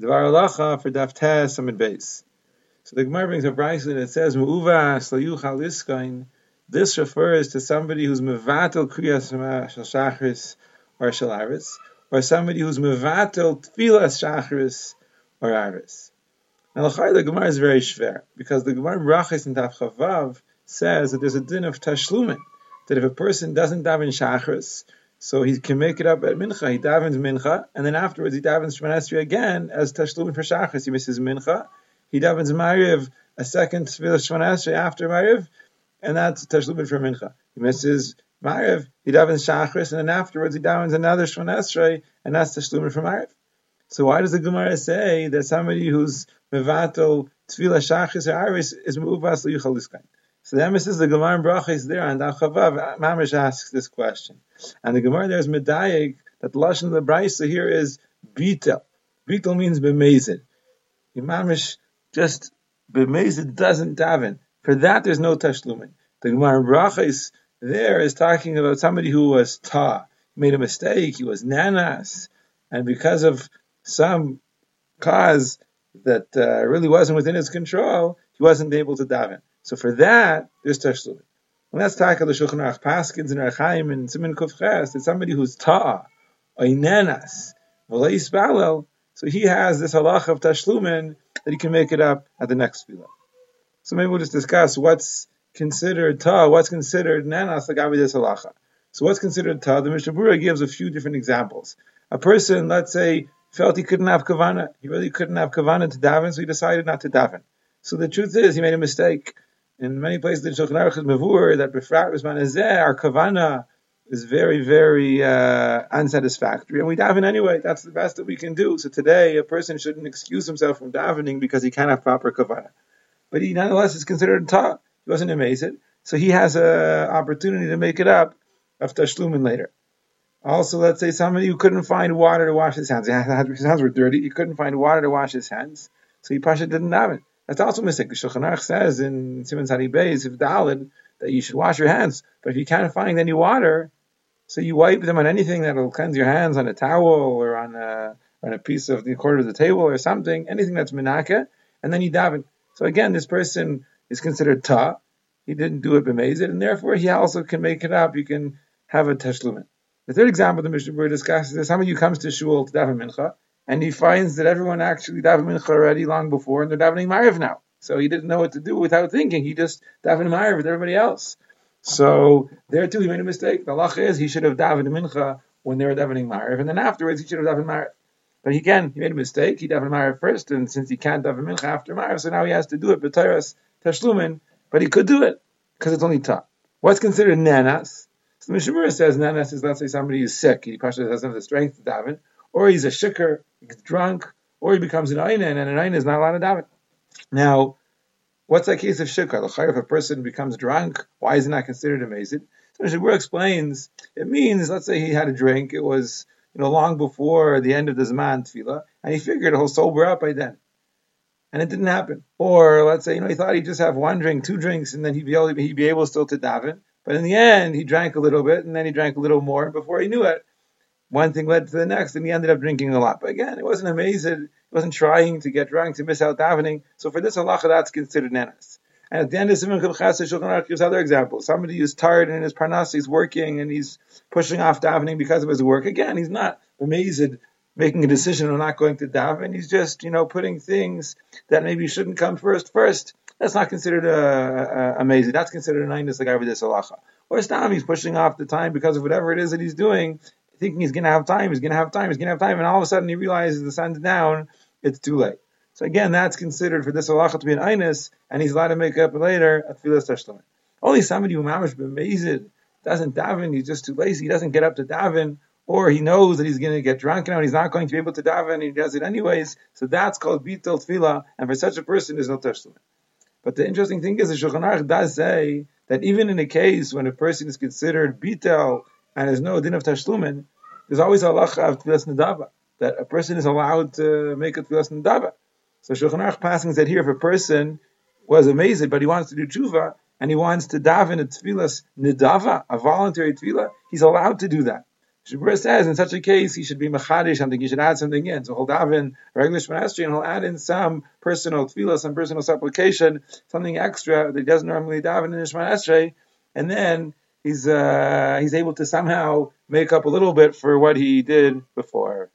Dvar Halacha for Daf Tes Amid Beis. So the Gemara brings a brayso that says Mu'uva Slayuchal Iskain. This refers to somebody who's mevatel kriyas shel shachris or shel aris, or somebody who's mevatel tfilas shachris or aris. Now the Gemara is very shver because the Gemara Brachis in Daf Chavav says that there's a din of tashlumin that if a person doesn't daven shachris so he can make it up at mincha. He davens mincha, and then afterwards he davens Shemon again as tashlumin for shachris. He misses mincha. He davens mariv a second tefillah Shemon after mariv, and that's tashlumin for mincha. He misses mariv. He davens shachris, and then afterwards he davens another Shemon and that's tashlumin for mariv. So why does the Gemara say that somebody who's mevatel tefillah shachris or aris is muvas liyuchaliskan? So the emphasis the Gemara in Bracha is there, and Chavav Mamish asks this question. And the Gemara there is Medayik, that the Lashon of the Brisa here is Bitel. Bitel means Bemezid. Mamish just Bemezid doesn't daven. For that there's no Tashlumin. The Gemara in Bracha is there is talking about somebody who was Ta, made a mistake, he was Nanas, and because of some cause that uh, really wasn't within his control, he wasn't able to daven. So for that, there's Tashlum. And that's Taka the Shulchan Aruch Paskins and Orach Chaim and Siman Kufches. It's somebody who's Ta'a, Oinenas, V'leis Balel. So he has this halach of Tashlumin that he can make it up at the next Tefillah. So maybe we'll just discuss what's considered Ta, what's considered Nanas, like this halacha. So what's considered Ta? The Mishnah Berurah gives a few different examples. A person, let's say, felt he couldn't have kavana. He really couldn't have kavana to daven, so he decided not to daven. So the truth is, he made a mistake in many places in Shulchan Aruch is mavur that befrat Rizman Ezeh, our kavana is very, very uh, unsatisfactory, and we daven anyway. That's the best that we can do. So today, a person shouldn't excuse himself from davening because he can't have proper kavana, but he nonetheless is considered ta. He wasn't amazing, so he has an opportunity to make it up of tashlumin later. Also, let's say somebody who couldn't find water to wash his hands. His hands were dirty. He couldn't find water to wash his hands, so he pasha didn't daven. That's also. The Shulchan Aruch says in Simon Sadi Beis, if Dalid, that you should wash your hands. But if you can't find any water, so you wipe them on anything that'll cleanse your hands, on a towel or on a, on a piece of the corner of the table or something, anything that's menaka, and then you daven. So again, this person is considered ta. He didn't do it b'mezid, and therefore he also can make it up. You can have a tashlumin. The third example the Mishnah Berurah discusses is somebody who comes to shul to daven mincha, and he finds that everyone actually davened mincha already long before, and they're davening ma'ariv now. So he didn't know what to do without thinking. He just davened ma'ariv with everybody else. So there too, he made a mistake. The halach is he should have davened mincha when they were davening ma'ariv, and then afterwards he should have davened ma'ariv. But again, he made a mistake. He davened ma'ariv first, and since he can't daven mincha after ma'ariv, so now he has to do it b'tayras tashlumin. But he could do it because it's only ta. What's considered nanas? So the Mishnah says nanas is let's say somebody is sick, he doesn't have the strength to daven, or he's a shikr, he gets drunk, or he becomes an aina, and an aina is not allowed to daven. Now, what's that case of shikr? If a person becomes drunk, why is it not considered a mazid? So Shigura explains, it means, let's say he had a drink, it was you know long before the end of the Zman tefillah, and he figured he'll sober up by then. And it didn't happen. Or let's say, you know, he thought he'd just have one drink, two drinks, and then he'd be able, he'd be able still to daven. But in the end, he drank a little bit, and then he drank a little more. Before he knew it, one thing led to the next, and he ended up drinking a lot. But again, it wasn't amazing. He wasn't trying to get drunk to miss out davening. So for this halacha, that's considered nanas. And at the end of Simon Kavchas, Shulchan Aruch gives other examples. Somebody who's tired and his parnas, he's working and he's pushing off davening because of his work. Again, he's not amazed making a decision of not going to daven. He's just, you know, putting things that maybe shouldn't come first first. That's not considered uh, uh, amazing. That's considered a nine like over this halacha. Or Stam, he's pushing off the time because of whatever it is that he's doing, thinking he's going to have time, he's going to have time, he's going to have time, and all of a sudden he realizes the sun's down, it's too late. So again, that's considered for this halacha to be an einus, and he's allowed to make up later tashlumin. Only somebody who mamish b'mezid doesn't daven, he's just too lazy, he doesn't get up to daven, or he knows that he's going to get drunk now and he's not going to be able to daven, and he does it anyways. So that's called bitel tefillah, and for such a person, there's no tashlumin. But the interesting thing is, the Shulchan Aruch does say that even in a case when a person is considered bitel and there's no din of tashlumin, there's always a lach of tefillas nedava that a person is allowed to make a tefillas nedava. So Shulchan Aruch passing said here, if a person was amazed, but he wants to do tshuva and he wants to daven a tefillas nedava, a voluntary tefillah, he's allowed to do that. Shabura says in such a case he should be machadish something, he should add something in. So he'll daven a regular Shemoneh Esrei and he'll add in some personal tefillah, some personal supplication, something extra that he doesn't normally daven in his Shemoneh Esrei, and then he's uh, he's able to somehow make up a little bit for what he did before.